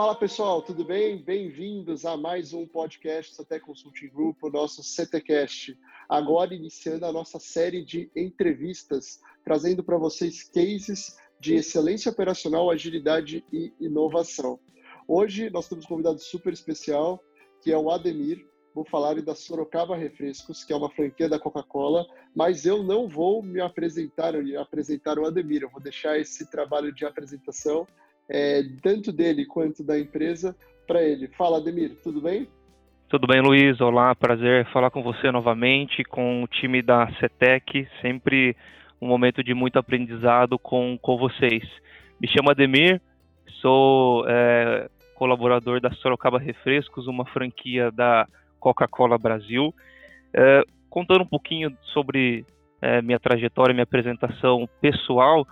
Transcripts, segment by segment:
Fala pessoal, tudo bem? Bem-vindos a mais um podcast Até Consulting Group, o nosso CTcast. Agora iniciando a nossa série de entrevistas, trazendo para vocês cases de excelência operacional, agilidade e inovação. Hoje nós temos um convidado super especial, que é o Ademir. Vou falar da Sorocaba Refrescos, que é uma franquia da Coca-Cola, mas eu não vou me apresentar, apresentar o Ademir, eu vou deixar esse trabalho de apresentação é, tanto dele quanto da empresa, para ele. Fala, Ademir, tudo bem? Tudo bem, Luiz? Olá, prazer falar com você novamente, com o time da CETEC, sempre um momento de muito aprendizado com, com vocês. Me chamo Ademir, sou é, colaborador da Sorocaba Refrescos, uma franquia da Coca-Cola Brasil. É, contando um pouquinho sobre é, minha trajetória, minha apresentação pessoal,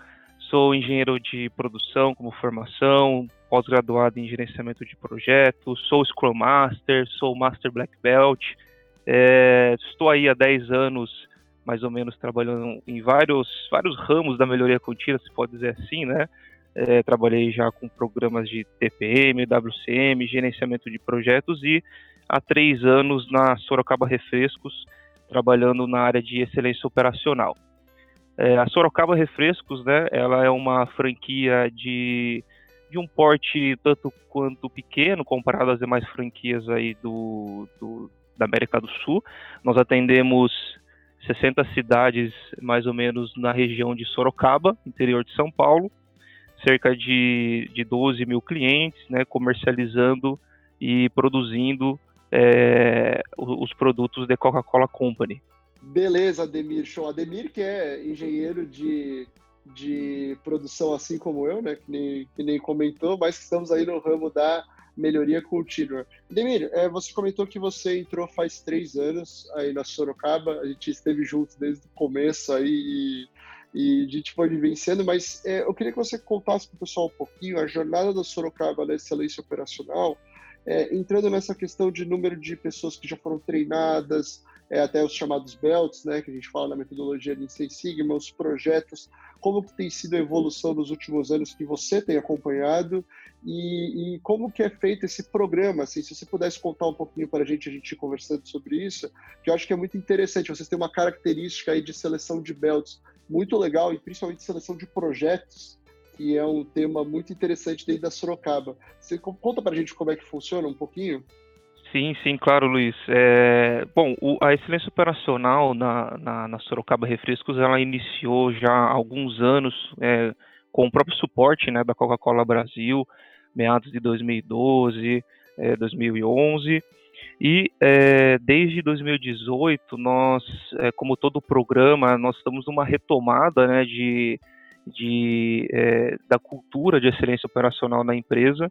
Sou engenheiro de produção como formação, pós-graduado em gerenciamento de projetos, sou Scrum Master, sou Master Black Belt. É, estou aí há 10 anos, mais ou menos, trabalhando em vários, vários ramos da melhoria contínua, se pode dizer assim, né? É, trabalhei já com programas de TPM, WCM, gerenciamento de projetos e há três anos na Sorocaba Refrescos, trabalhando na área de excelência operacional. É, a Sorocaba Refrescos, né, ela é uma franquia de, de um porte tanto quanto pequeno, comparado às demais franquias aí do, do, da América do Sul. Nós atendemos 60 cidades, mais ou menos, na região de Sorocaba, interior de São Paulo, cerca de, de 12 mil clientes, né, comercializando e produzindo é, os produtos da Coca-Cola Company. Beleza, Ademir, show. Ademir, que é engenheiro de, de produção, assim como eu, né? Que nem, que nem comentou, mas estamos aí no ramo da melhoria contínua. Ademir, é, você comentou que você entrou faz três anos aí na Sorocaba, a gente esteve juntos desde o começo aí e, e a gente foi vivenciando, mas é, eu queria que você contasse para o pessoal um pouquinho a jornada da Sorocaba na excelência operacional, é, entrando nessa questão de número de pessoas que já foram treinadas, é, até os chamados belts, né, que a gente fala na metodologia de Six Sigma, os projetos, como que tem sido a evolução nos últimos anos que você tem acompanhado e, e, como que é feito esse programa, assim, se você pudesse contar um pouquinho para a gente, a gente conversando sobre isso, que eu acho que é muito interessante, vocês têm uma característica aí de seleção de belts muito legal e principalmente seleção de projetos, que é um tema muito interessante dentro da Sorocaba. Você conta para a gente como é que funciona um pouquinho? Sim, sim, claro, Luiz. É, bom, o, a excelência operacional na, na, na, Sorocaba Refrescos, ela iniciou já há alguns anos é, com o próprio suporte né, da Coca-Cola Brasil, meados de 2012, é, 2011, e é, desde 2018, nós, é, como todo programa, nós estamos numa retomada né, de, de, é, da cultura de excelência operacional na empresa,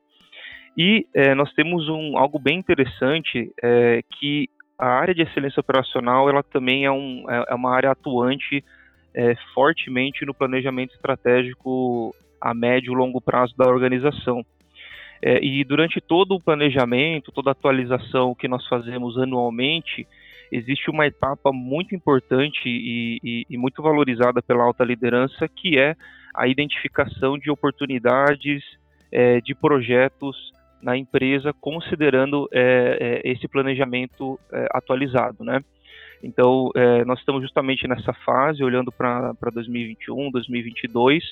e é, nós temos um, algo bem interessante, é, que a área de excelência operacional ela também é, um, é, é uma área atuante é, fortemente no planejamento estratégico a médio e longo prazo da organização. É, e durante todo o planejamento, toda a atualização que nós fazemos anualmente, existe uma etapa muito importante e, e, e muito valorizada pela alta liderança, que é a identificação de oportunidades é, de projetos na empresa, considerando é, é, esse planejamento é, atualizado, né? Então, é, nós estamos justamente nessa fase, olhando para 2021, 2022,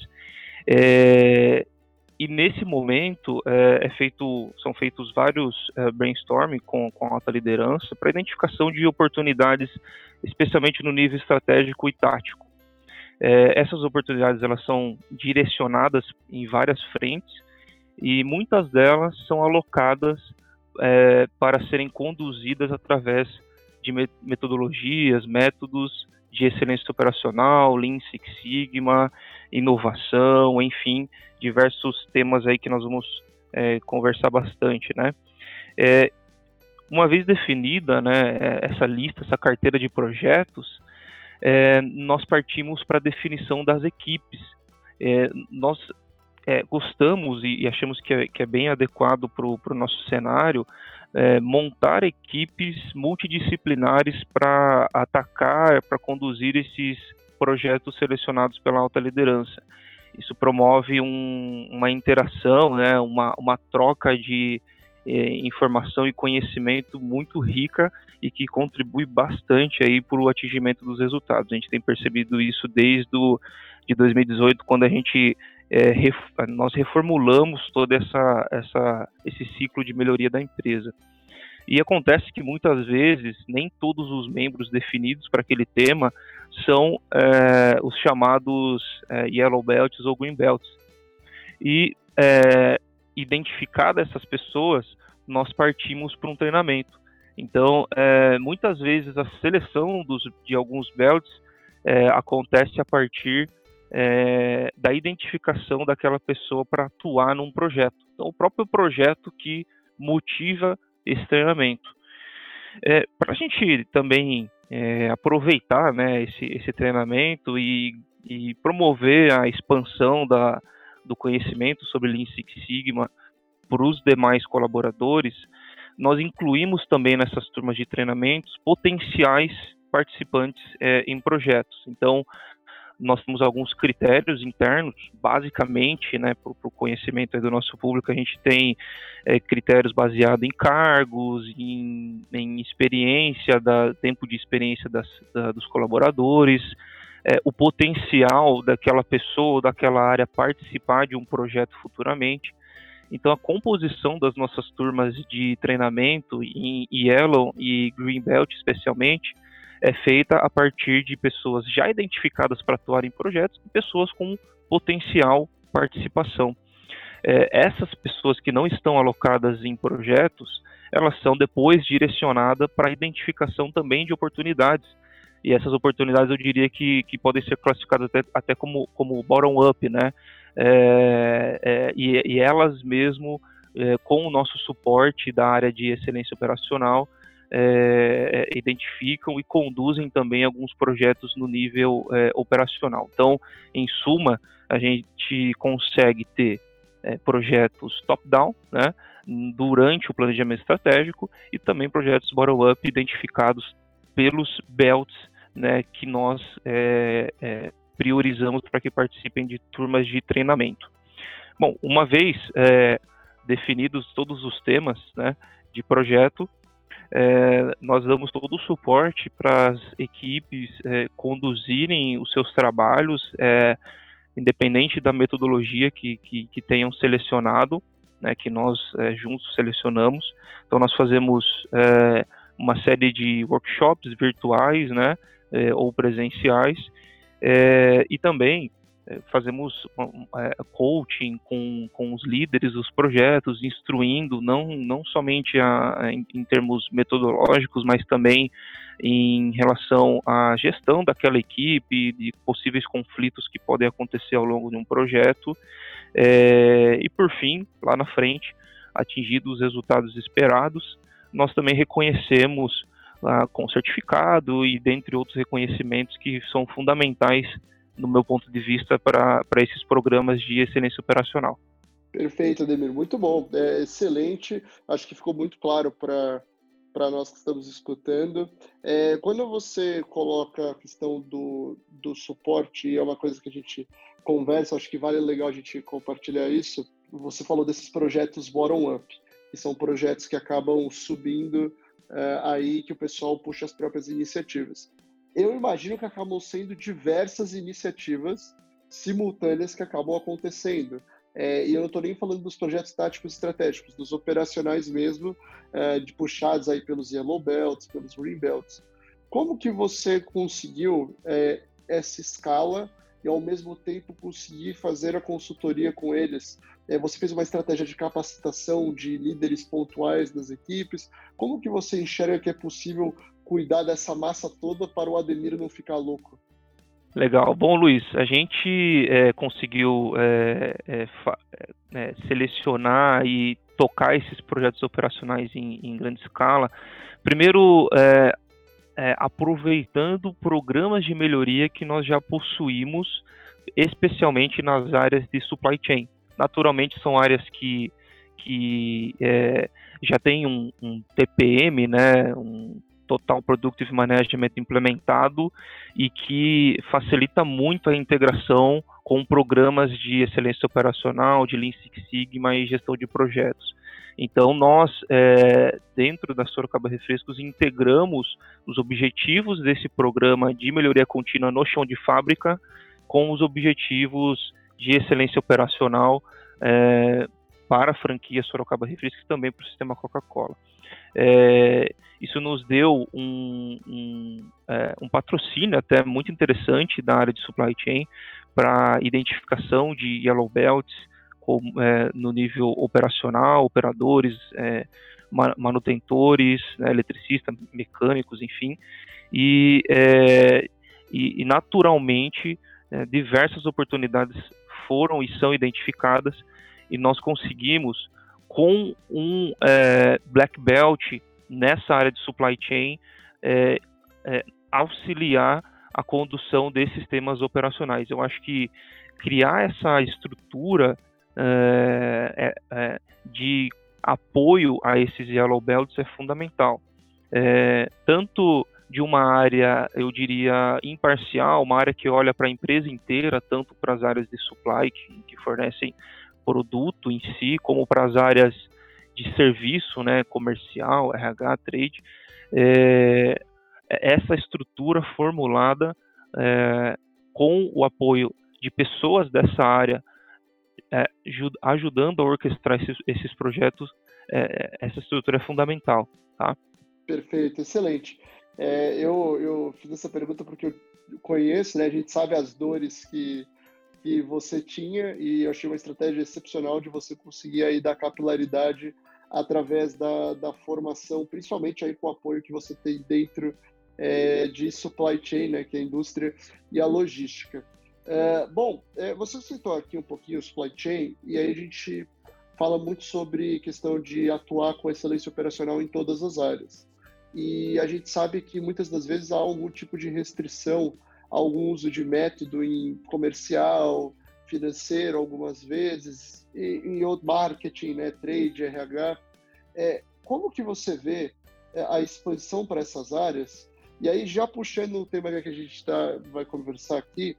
é, e nesse momento é, feito, são feitos vários brainstorming com, com alta liderança para identificação de oportunidades, especialmente no nível estratégico e tático. essas oportunidades elas são direcionadas em várias frentes, e muitas delas são alocadas é, para serem conduzidas através de metodologias, métodos de excelência operacional, Lean Six Sigma, inovação, enfim, diversos temas aí que nós vamos é, conversar bastante, né? É, uma vez definida, né, essa lista, essa carteira de projetos, é, nós partimos para a definição das equipes. É, nós é, gostamos e, e, achamos que é, que é bem adequado para o nosso cenário é, montar equipes multidisciplinares para atacar, para conduzir esses projetos selecionados pela alta liderança. Isso promove um, uma interação, né, uma, uma troca de é, informação e conhecimento muito rica e que contribui bastante aí para o atingimento dos resultados. A gente tem percebido isso desde de 2018, quando a gente é, ref, nós reformulamos todo essa, essa, esse ciclo de melhoria da empresa. E acontece que muitas vezes nem todos os membros definidos para aquele tema são é, os chamados é, Yellow Belts ou Green Belts. E é, identificadas essas pessoas, nós partimos para um treinamento. Então, é, muitas vezes a seleção dos, de alguns belts é, acontece a partir é, da identificação daquela pessoa para atuar num projeto. Então, o próprio projeto que motiva esse treinamento. É, para a gente também é, aproveitar né, esse, esse treinamento e, e promover a expansão da, do conhecimento sobre Lean Six Sigma para os demais colaboradores, nós incluímos também nessas turmas de treinamentos potenciais participantes é, em projetos. Então, nós temos alguns critérios internos, basicamente, né, para o conhecimento do nosso público, a gente tem é, critérios baseados em cargos, em, em experiência, da, tempo de experiência das, da, dos colaboradores, é, o potencial daquela pessoa, daquela área participar de um projeto futuramente. Então, a composição das nossas turmas de treinamento em Yellow e Green Belt, especialmente, é feita a partir de pessoas já identificadas para atuar em projetos e pessoas com potencial participação. É, essas pessoas que não estão alocadas em projetos, elas são depois direcionadas para a identificação também de oportunidades. E essas oportunidades eu diria que, que podem ser classificadas até, até como, como bottom-up, né? É, é, e, e, elas mesmo, é, com o nosso suporte da área de excelência operacional, é, é, identificam e conduzem também alguns projetos no nível é, operacional. Então, em suma, a gente consegue ter é, projetos top-down, né, durante o planejamento estratégico e também projetos bottom-up identificados pelos belts, né, que nós é, é, priorizamos para que participem de turmas de treinamento. Bom, uma vez definidos todos os temas né, de projeto, é, nós damos todo o suporte para as equipes é, conduzirem os seus trabalhos, é, independente da metodologia que, que, que tenham selecionado, né, que nós é, juntos selecionamos. Então, nós fazemos é, uma série de workshops virtuais né, é, ou presenciais, e também fazemos é, coaching com, com os líderes dos projetos, instruindo não, não somente a, em, em, termos metodológicos, mas também em relação à gestão daquela equipe, de possíveis conflitos que podem acontecer ao longo de um projeto. É, e por fim, lá na frente, atingidos os resultados esperados, nós também reconhecemos ah, com certificado e dentre outros reconhecimentos que são fundamentais no meu ponto de vista, para esses programas de excelência operacional. Perfeito, Ademir, muito bom, é excelente, acho que ficou muito claro para para nós que estamos escutando. É, quando você coloca a questão do, do suporte, é uma coisa que a gente conversa, acho que vale legal a gente compartilhar isso. Você falou desses projetos bottom-up, que são projetos que acabam subindo é, aí que o pessoal puxa as próprias iniciativas eu imagino que acabam sendo diversas iniciativas simultâneas que acabam acontecendo. É, e eu não estou nem falando dos projetos táticos estratégicos, dos operacionais mesmo, é, de puxados aí pelos Yellow Belts, pelos Green Belts. Como que você conseguiu é, essa escala e ao mesmo tempo conseguir fazer a consultoria com eles? É, você fez uma estratégia de capacitação de líderes pontuais das equipes. Como que você enxerga que é possível cuidar dessa massa toda para o Ademir não ficar louco. Legal. Bom, Luiz, a gente é, conseguiu é, é, é, selecionar e tocar esses projetos operacionais em, em grande escala. Primeiro, é, é, aproveitando programas de melhoria que nós já possuímos, especialmente nas áreas de supply chain. Naturalmente, são áreas que, que já tem um, um TPM, né, um Total Productive Management implementado e que facilita muito a integração com programas de excelência operacional, de Lean Six Sigma e gestão de projetos. Então, nós, é, dentro da Sorocaba Refrescos, integramos os objetivos desse programa de melhoria contínua no chão de fábrica com os objetivos de excelência operacional é, para a franquia Sorocaba Refrescos e também para o sistema Coca-Cola. É, isso nos deu um, um, é, um, patrocínio até muito interessante da área de supply chain para identificação de yellow belts é, no nível operacional, operadores, é, manutentores, né, eletricistas, mecânicos, enfim, e, é, e, e naturalmente é, diversas oportunidades foram e são identificadas e nós conseguimos com um é, black belt nessa área de supply chain é, é, auxiliar a condução desses temas operacionais. Eu acho que criar essa estrutura é, é, é, de apoio a esses yellow belts é fundamental. tanto de uma área, eu diria, imparcial, uma área que olha para a empresa inteira, tanto para as áreas de supply que, que fornecem produto em si, como para as áreas de serviço, né, comercial, RH, trade, é, essa estrutura formulada é, com o apoio de pessoas dessa área, é, ajudando a orquestrar esses, esses projetos, é, essa estrutura é fundamental, tá? Perfeito, excelente. É, eu, eu fiz essa pergunta porque eu conheço, né? A gente sabe as dores que que você tinha e eu achei uma estratégia excepcional de você conseguir aí dar capilaridade através da, da formação, principalmente aí com o apoio que você tem dentro é, de supply chain, né, que é a indústria e a logística. É, bom, é, você citou aqui um pouquinho o supply chain e aí a gente fala muito sobre questão de atuar com excelência operacional em todas as áreas. E a gente sabe que muitas das vezes há algum tipo de restrição algum uso de método em comercial, financeiro algumas vezes, e, em marketing, né, trade, RH. É, como que você vê é, a exposição para essas áreas? E aí, já puxando o tema que a gente tá, vai conversar aqui,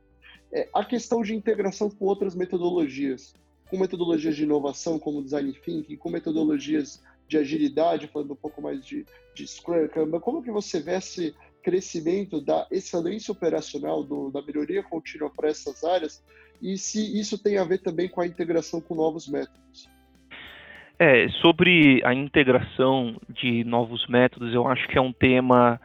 é a questão de integração com outras metodologias, com metodologias de inovação, como design thinking, com metodologias de agilidade, falando um pouco mais de, de Scrum. Como que você vê esse, crescimento da excelência operacional, do, da melhoria contínua para essas áreas e se isso tem a ver também com a integração com novos métodos. É, sobre a integração de novos métodos, eu acho que é um tema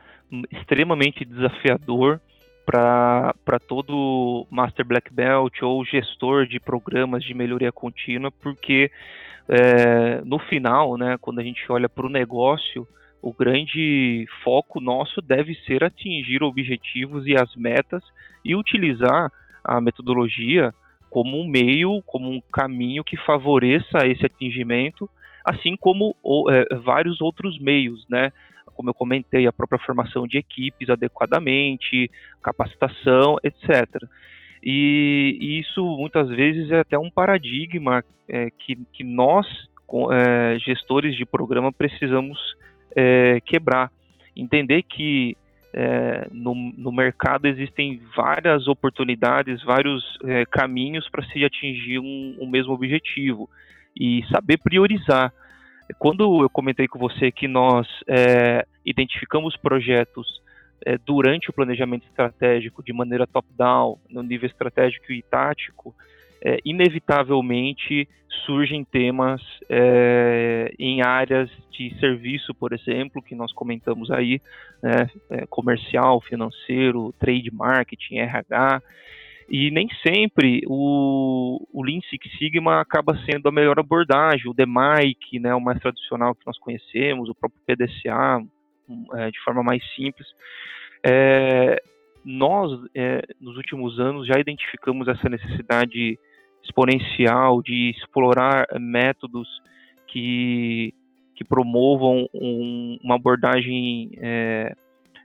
extremamente desafiador para todo Master Black Belt ou gestor de programas de melhoria contínua, porque é, no final, né, quando a gente olha para o negócio, o grande foco nosso deve ser atingir objetivos e as metas e utilizar a metodologia como um meio, como um caminho que favoreça esse atingimento, assim como é, vários outros meios, né? Como eu comentei, a própria formação de equipes adequadamente, capacitação, etc. E, e isso muitas vezes é até um paradigma é, que, que nós, é, gestores de programa, precisamos é, quebrar. Entender que é, no, no, mercado existem várias oportunidades, vários é, caminhos para se atingir um, um, mesmo objetivo e saber priorizar. Quando eu comentei com você que nós é, identificamos projetos é, durante o planejamento estratégico de maneira top-down, no nível estratégico e tático, é, inevitavelmente surgem temas é, em áreas de serviço, por exemplo, que nós comentamos aí, né, é, comercial, financeiro, trade marketing, RH, e nem sempre o, o Lean Six Sigma acaba sendo a melhor abordagem, o DMAIC, né, o mais tradicional que nós conhecemos, o próprio PDCA, é, de forma mais simples, é, nós, é, nos últimos anos, já identificamos essa necessidade exponencial de explorar métodos que, que promovam um, uma abordagem é,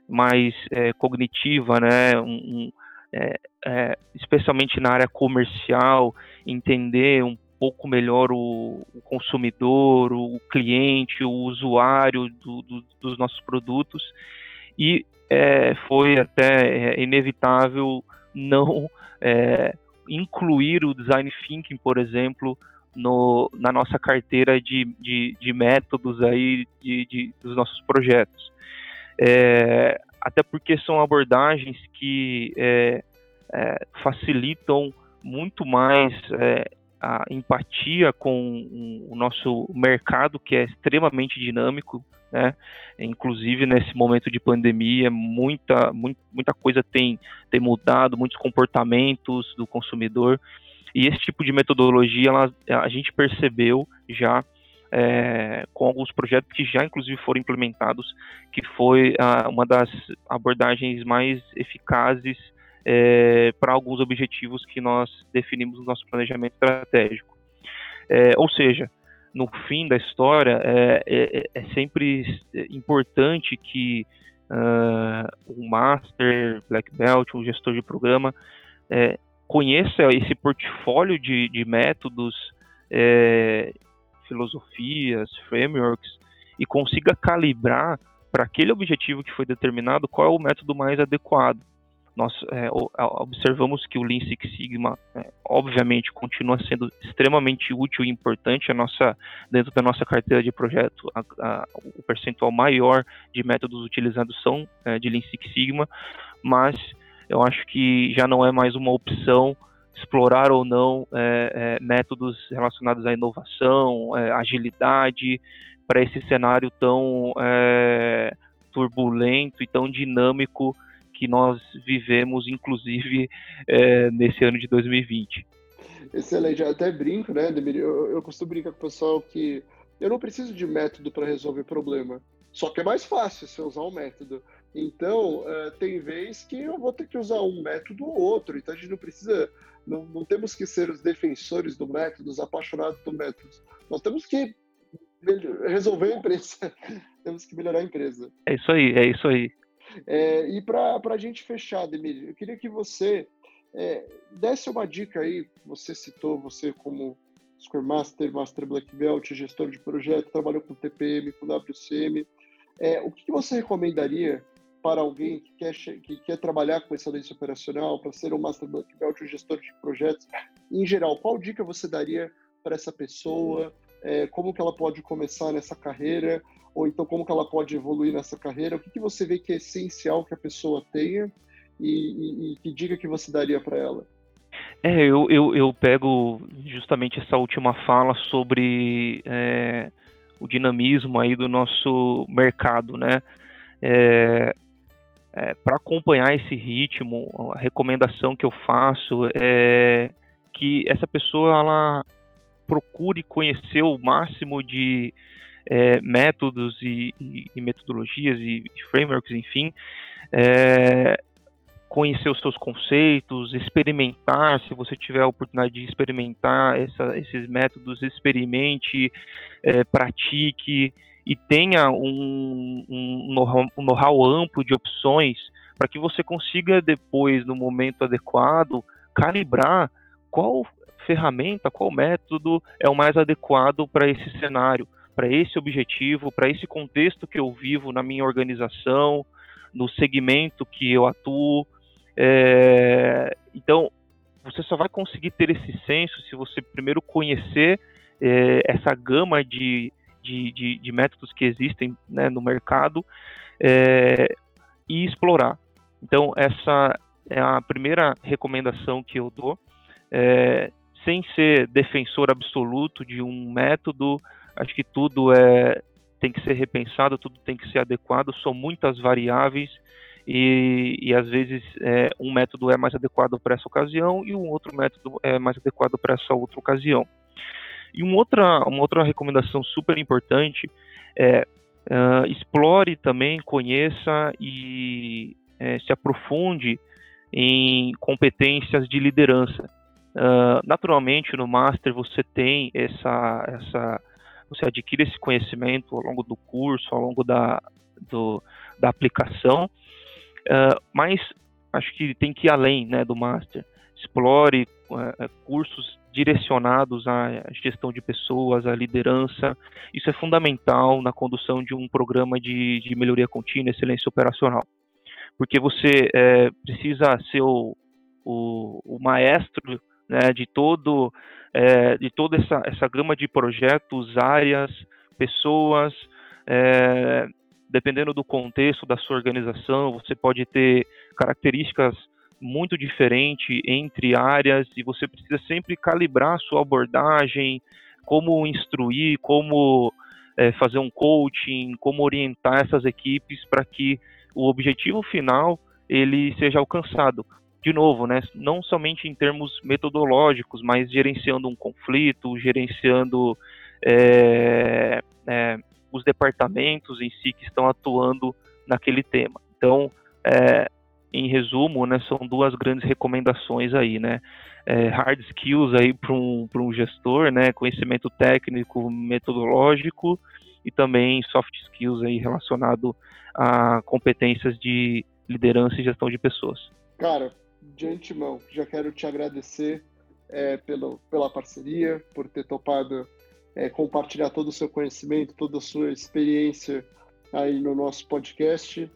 mais é, cognitiva, né? Um, um, é, é especialmente na área comercial, entender um pouco melhor o, o consumidor, o cliente, o usuário do, do, dos nossos produtos e é, foi até é, inevitável não incluir o design thinking, por exemplo, no, na nossa carteira de, de, de métodos aí de, de, dos nossos projetos. É, até porque são abordagens que é, é, facilitam muito mais é, a empatia com o nosso mercado, que é extremamente dinâmico, né? Inclusive nesse momento de pandemia, muita, muita, coisa tem, tem mudado, muitos comportamentos do consumidor. E esse tipo de metodologia ela, a gente percebeu já é, com alguns projetos que já inclusive foram implementados, que foi a, uma das abordagens mais eficazes é, para alguns objetivos que nós definimos no nosso planejamento estratégico. É, ou seja, no fim da história, é, é, é sempre importante que uh, o master, black belt, o gestor de programa é, conheça esse portfólio de, de métodos, é, filosofias, frameworks e consiga calibrar para aquele objetivo que foi determinado qual é o método mais adequado nós é, observamos que o Lean Six Sigma, é, obviamente, continua sendo extremamente útil e importante a nossa, dentro da nossa carteira de projeto. A, a, o percentual maior de métodos utilizados são é, de Lean Six Sigma, mas eu acho que já não é mais uma opção explorar ou não é, é, métodos relacionados à inovação, é, agilidade, para esse cenário tão turbulento e tão dinâmico que nós vivemos, inclusive, é, nesse ano de 2020. Excelente, eu até brinco, né, Demir? Eu, eu costumo brincar com o pessoal que eu não preciso de método para resolver problema, só que é mais fácil se eu usar um método. Então, uh, tem vez que eu vou ter que usar um método ou outro, então a gente não precisa, não, não temos que ser os defensores do método, os apaixonados do método. Nós temos que resolver a empresa, temos que melhorar a empresa. É isso aí, é isso aí. É, e para a gente fechar, Demir, eu queria que você é, desse uma dica aí. Você citou você como Scrum Master, Master Black Belt, gestor de projeto, trabalhou com TPM, com WCM. É, o que você recomendaria para alguém que quer, que quer trabalhar com excelência operacional, para ser um Master Black Belt, um gestor de projetos? Em geral, qual dica você daria para essa pessoa? É, como que ela pode começar nessa carreira? ou então como que ela pode evoluir nessa carreira? O que, que você vê que é essencial que a pessoa tenha e, e, e que dica que você daria para ela? É, eu, eu, eu, pego justamente essa última fala sobre é, o dinamismo aí do nosso mercado, né? É, é, para acompanhar esse ritmo, a recomendação que eu faço é que essa pessoa ela procure conhecer o máximo de é, métodos e, e, e, metodologias e, e, frameworks, enfim, é, conhecer os seus conceitos, experimentar, se você tiver a oportunidade de experimentar essa, esses métodos, experimente, é, pratique e tenha um, um know-how amplo de opções para que você consiga depois, no momento adequado, calibrar qual ferramenta, qual método é o mais adequado para esse cenário para esse objetivo, para esse contexto que eu vivo na minha organização, no segmento que eu atuo. É, então, você só vai conseguir ter esse senso se você primeiro conhecer é, essa gama de, de, de, de, métodos que existem né, no mercado é, e explorar. Então, essa é a primeira recomendação que eu dou. É, sem ser defensor absoluto de um método, Acho que tudo é tem que ser repensado, tudo tem que ser adequado. São muitas variáveis e, e às vezes é, um método é mais adequado para essa ocasião e um outro método é mais adequado para essa outra ocasião. E uma outra, uma outra recomendação super importante é uh, explore também, conheça e é, se aprofunde em competências de liderança. Uh, naturalmente, no Master você tem essa, essa você adquire esse conhecimento ao longo do curso, ao longo da, do, da aplicação, uh, mas acho que tem que ir além né, do Master. Explore uh, cursos direcionados à gestão de pessoas, à liderança. Isso é fundamental na condução de um programa de, de melhoria contínua, excelência operacional. Porque você é, precisa ser o, o, o maestro né, de todo é, de toda essa, essa gama de projetos, áreas, pessoas, é, dependendo do contexto da sua organização, você pode ter características muito diferentes entre áreas e você precisa sempre calibrar a sua abordagem, como instruir, como é, fazer um coaching, como orientar essas equipes para que o objetivo final ele seja alcançado. De novo, né, não somente em termos metodológicos, mas gerenciando um conflito, gerenciando é, é, os departamentos em si que estão atuando naquele tema. Então, é, em resumo, né, são duas grandes recomendações aí, né? É, hard skills aí para um, um gestor, né? Conhecimento técnico, metodológico e também soft skills aí relacionado a competências de liderança e gestão de pessoas. Cara, de antemão, já quero te agradecer é, pelo, pela parceria, por ter topado é, compartilhar todo o seu conhecimento, toda a sua experiência aí no nosso podcast.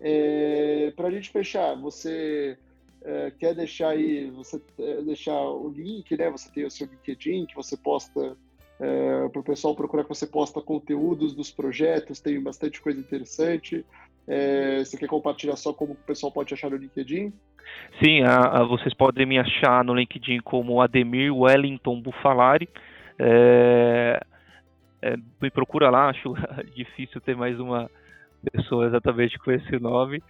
É, Para a gente fechar, você é, quer deixar aí, você é, deixar o link, né? Você tem o seu LinkedIn que você posta é, para o pessoal procurar que você posta conteúdos dos projetos, tem bastante coisa interessante. É, você quer compartilhar só como o pessoal pode achar no LinkedIn? Sim, a, a, vocês podem me achar no LinkedIn como Ademir Wellington Bufalari. É, é, me procura lá, acho difícil ter mais uma pessoa exatamente com esse nome,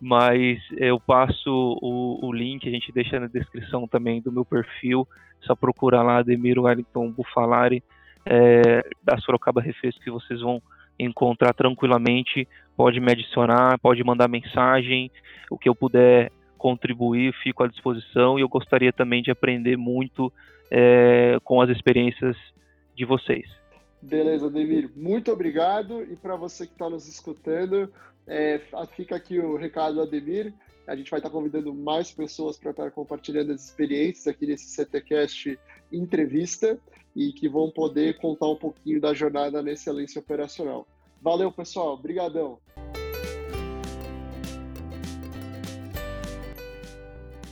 mas eu passo o, o link, a gente deixa na descrição também do meu perfil, só procura lá Ademir Wellington Bufalari é, da Sorocaba Refresco que vocês vão encontrar tranquilamente, pode me adicionar, pode mandar mensagem, o que eu puder contribuir, fico à disposição e eu gostaria também de aprender muito é, com as experiências de vocês. Beleza, Demir. Muito obrigado. E para você que está nos escutando, é, fica aqui o recado do Ademir. A gente vai estar tá convidando mais pessoas para estar compartilhando as experiências aqui nesse CTCast entrevista e que vão poder contar um pouquinho da jornada na excelência operacional. Valeu, pessoal. Obrigadão.